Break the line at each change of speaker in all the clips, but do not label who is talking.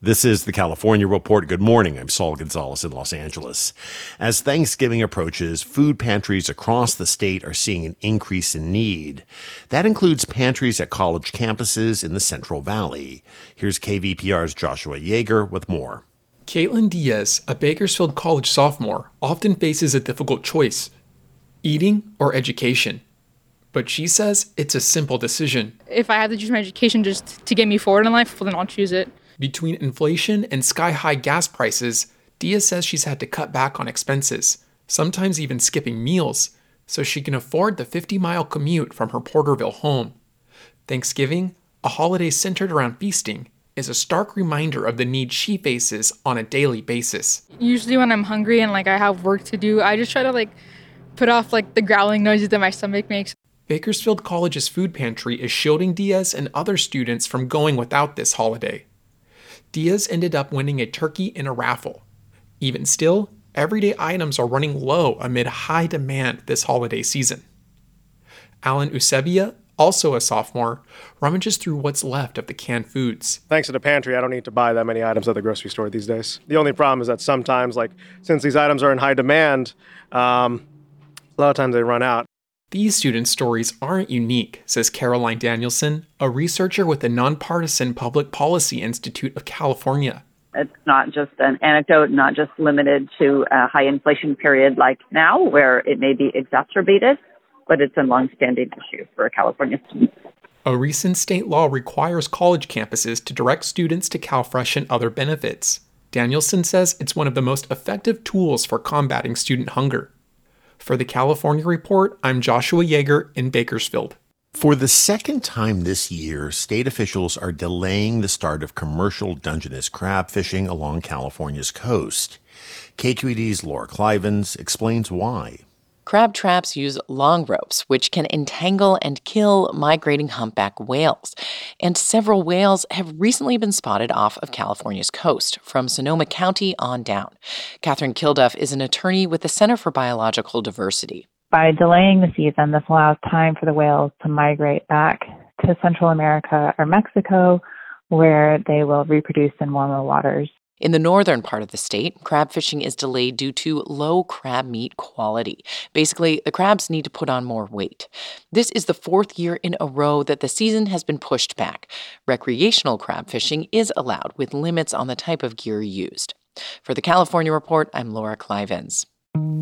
This is the California Report. Good morning. I'm Saul Gonzalez in Los Angeles. As Thanksgiving approaches, food pantries across the state are seeing an increase in need. That includes pantries at college campuses in the Central Valley. Here's KVPR's Joshua Yeager with more.
Caitlin Diaz, a Bakersfield College sophomore, often faces a difficult choice eating or education. But she says it's a simple decision.
If I had to choose my education just to get me forward in life, well, then I'll choose it.
Between inflation and sky high gas prices, Diaz says she's had to cut back on expenses, sometimes even skipping meals, so she can afford the 50 mile commute from her Porterville home. Thanksgiving, a holiday centered around feasting, is a stark reminder of the need she faces on a daily basis.
Usually, when I'm hungry and like I have work to do, I just try to like put off like the growling noises that my stomach makes.
Bakersfield College's food pantry is shielding Diaz and other students from going without this holiday. Diaz ended up winning a turkey in a raffle. Even still, everyday items are running low amid high demand this holiday season. Alan Eusebia, also a sophomore, rummages through what's left of the canned foods.
Thanks to the pantry, I don't need to buy that many items at the grocery store these days. The only problem is that sometimes, like, since these items are in high demand, um, a lot of times they run out.
These students' stories aren't unique, says Caroline Danielson, a researcher with the Nonpartisan Public Policy Institute of California.
It's not just an anecdote, not just limited to a high inflation period like now, where it may be exacerbated, but it's a longstanding issue for California students.
A recent state law requires college campuses to direct students to CalFresh and other benefits. Danielson says it's one of the most effective tools for combating student hunger. For the California Report, I'm Joshua Yeager in Bakersfield.
For the second time this year, state officials are delaying the start of commercial Dungeness crab fishing along California's coast. KQED's Laura Klivans explains why.
Crab traps use long ropes, which can entangle and kill migrating humpback whales. And several whales have recently been spotted off of California's coast, from Sonoma County on down. Catherine Kilduff is an attorney with the Center for Biological Diversity.
By delaying the season, this allows time for the whales to migrate back to Central America or Mexico, where they will reproduce in warmer waters.
In the northern part of the state, crab fishing is delayed due to low crab meat quality. Basically, the crabs need to put on more weight. This is the fourth year in a row that the season has been pushed back. Recreational crab fishing is allowed with limits on the type of gear used. For the California Report, I'm Laura Klivans.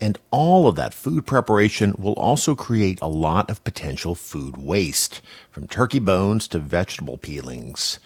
And all of that food preparation will also create a lot of potential food waste, from turkey bones to vegetable peelings.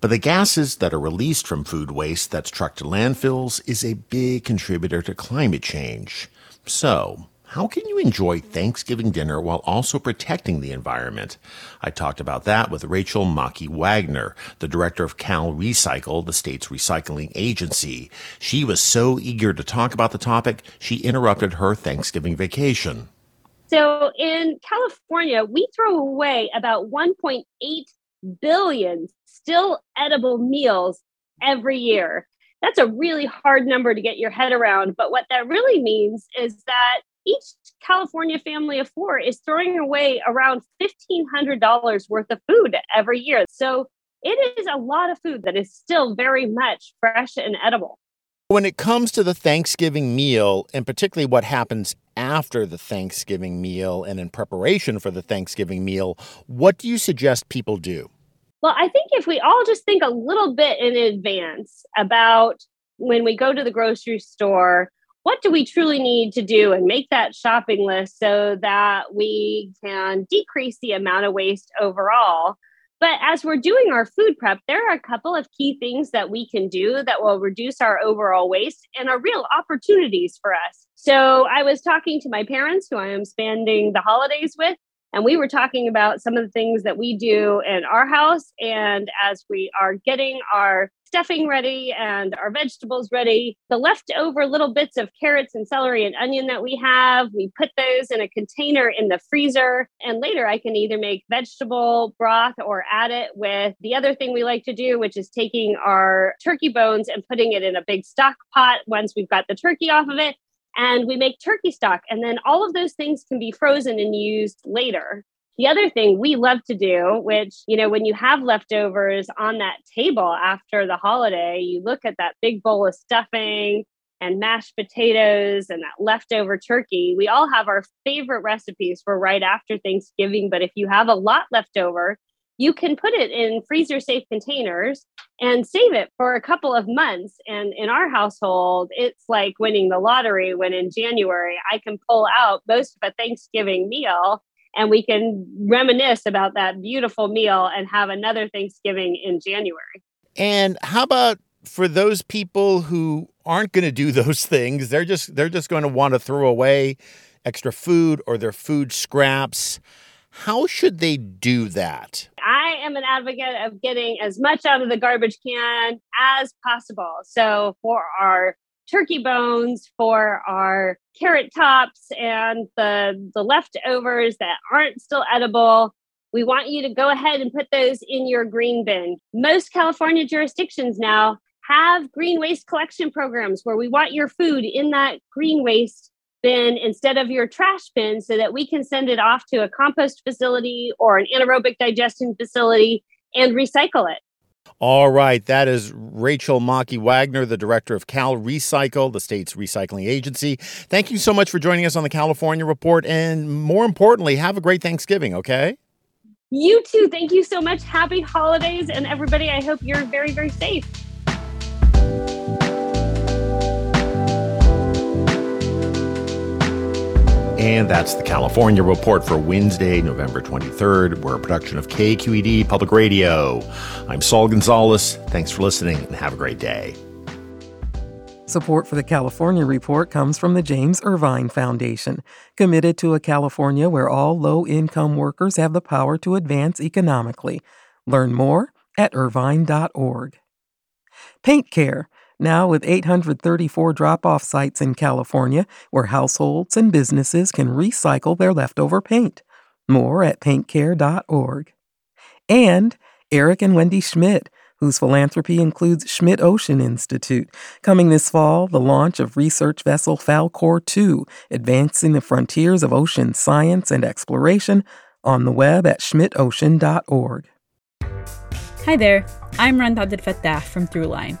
But the gases that are released from food waste that's trucked to landfills is a big contributor to climate change. So, how can you enjoy Thanksgiving dinner while also protecting the environment? I talked about that with Rachel Machi Wagner, the director of Cal Recycle, the state's recycling agency. She was so eager to talk about the topic, she interrupted her Thanksgiving vacation.
So in California, we throw away about 1.8 billion still edible meals every year. That's a really hard number to get your head around. But what that really means is that each California family of four is throwing away around $1,500 worth of food every year. So it is a lot of food that is still very much fresh and edible.
When it comes to the Thanksgiving meal, and particularly what happens after the Thanksgiving meal and in preparation for the Thanksgiving meal, what do you suggest people do?
Well, I think if we all just think a little bit in advance about when we go to the grocery store, what do we truly need to do and make that shopping list so that we can decrease the amount of waste overall. But as we're doing our food prep, there are a couple of key things that we can do that will reduce our overall waste and are real opportunities for us. So I was talking to my parents who I am spending the holidays with, and we were talking about some of the things that we do in our house. And as we are getting our stuffing ready and our vegetables ready, the leftover little bits of carrots and celery and onion that we have, we put those in a container in the freezer. And later I can either make vegetable broth or add it with the other thing we like to do, which is taking our turkey bones and putting it in a big stock pot once we've got the turkey off of it and we make turkey stock. And then all of those things can be frozen and used later. The other thing we love to do, which, you know, when you have leftovers on that table after the holiday, you look at that big bowl of stuffing and mashed potatoes and that leftover turkey. We all have our favorite recipes for right after Thanksgiving. But if you have a lot left over, you can put it in freezer safe containers and save it for a couple of months. And in our household, it's like winning the lottery when in January I can pull out most of a Thanksgiving meal and we can reminisce about that beautiful meal and have another Thanksgiving in January.
And how about for those people who aren't going to do those things? They're just they're just going to want to throw away extra food or their food scraps. How should they do that?
I am an advocate of getting as much out of the garbage can as possible. So, for our turkey bones, for our carrot tops, and the, the leftovers that aren't still edible, we want you to go ahead and put those in your green bin. Most California jurisdictions now have green waste collection programs where we want your food in that green waste bin instead of your trash bin so that we can send it off to a compost facility or an anaerobic digestion facility and recycle it.
All right, that is Rachel Machi Wagner, the director of Cal Recycle, the state's recycling agency. Thank you so much for joining us on the California Report. And more importantly, have a great Thanksgiving, okay?
You too. Thank you so much. Happy holidays. And everybody, I hope you're very, very safe.
And that's the California Report for Wednesday, November 23rd. We're a production of KQED Public Radio. I'm Saul Gonzalez. Thanks for listening and have a great day.
Support for the California Report comes from the James Irvine Foundation, committed to a California where all low income workers have the power to advance economically. Learn more at irvine.org. Paint Care, now with 834 drop off sites in California where households and businesses can recycle their leftover paint. More at paintcare.org. And Eric and Wendy Schmidt whose philanthropy includes Schmidt Ocean Institute. Coming this fall, the launch of research vessel Falkor 2, advancing the frontiers of ocean science and exploration, on the web at schmidtocean.org.
Hi there, I'm Rund Abdelfatah from Throughline.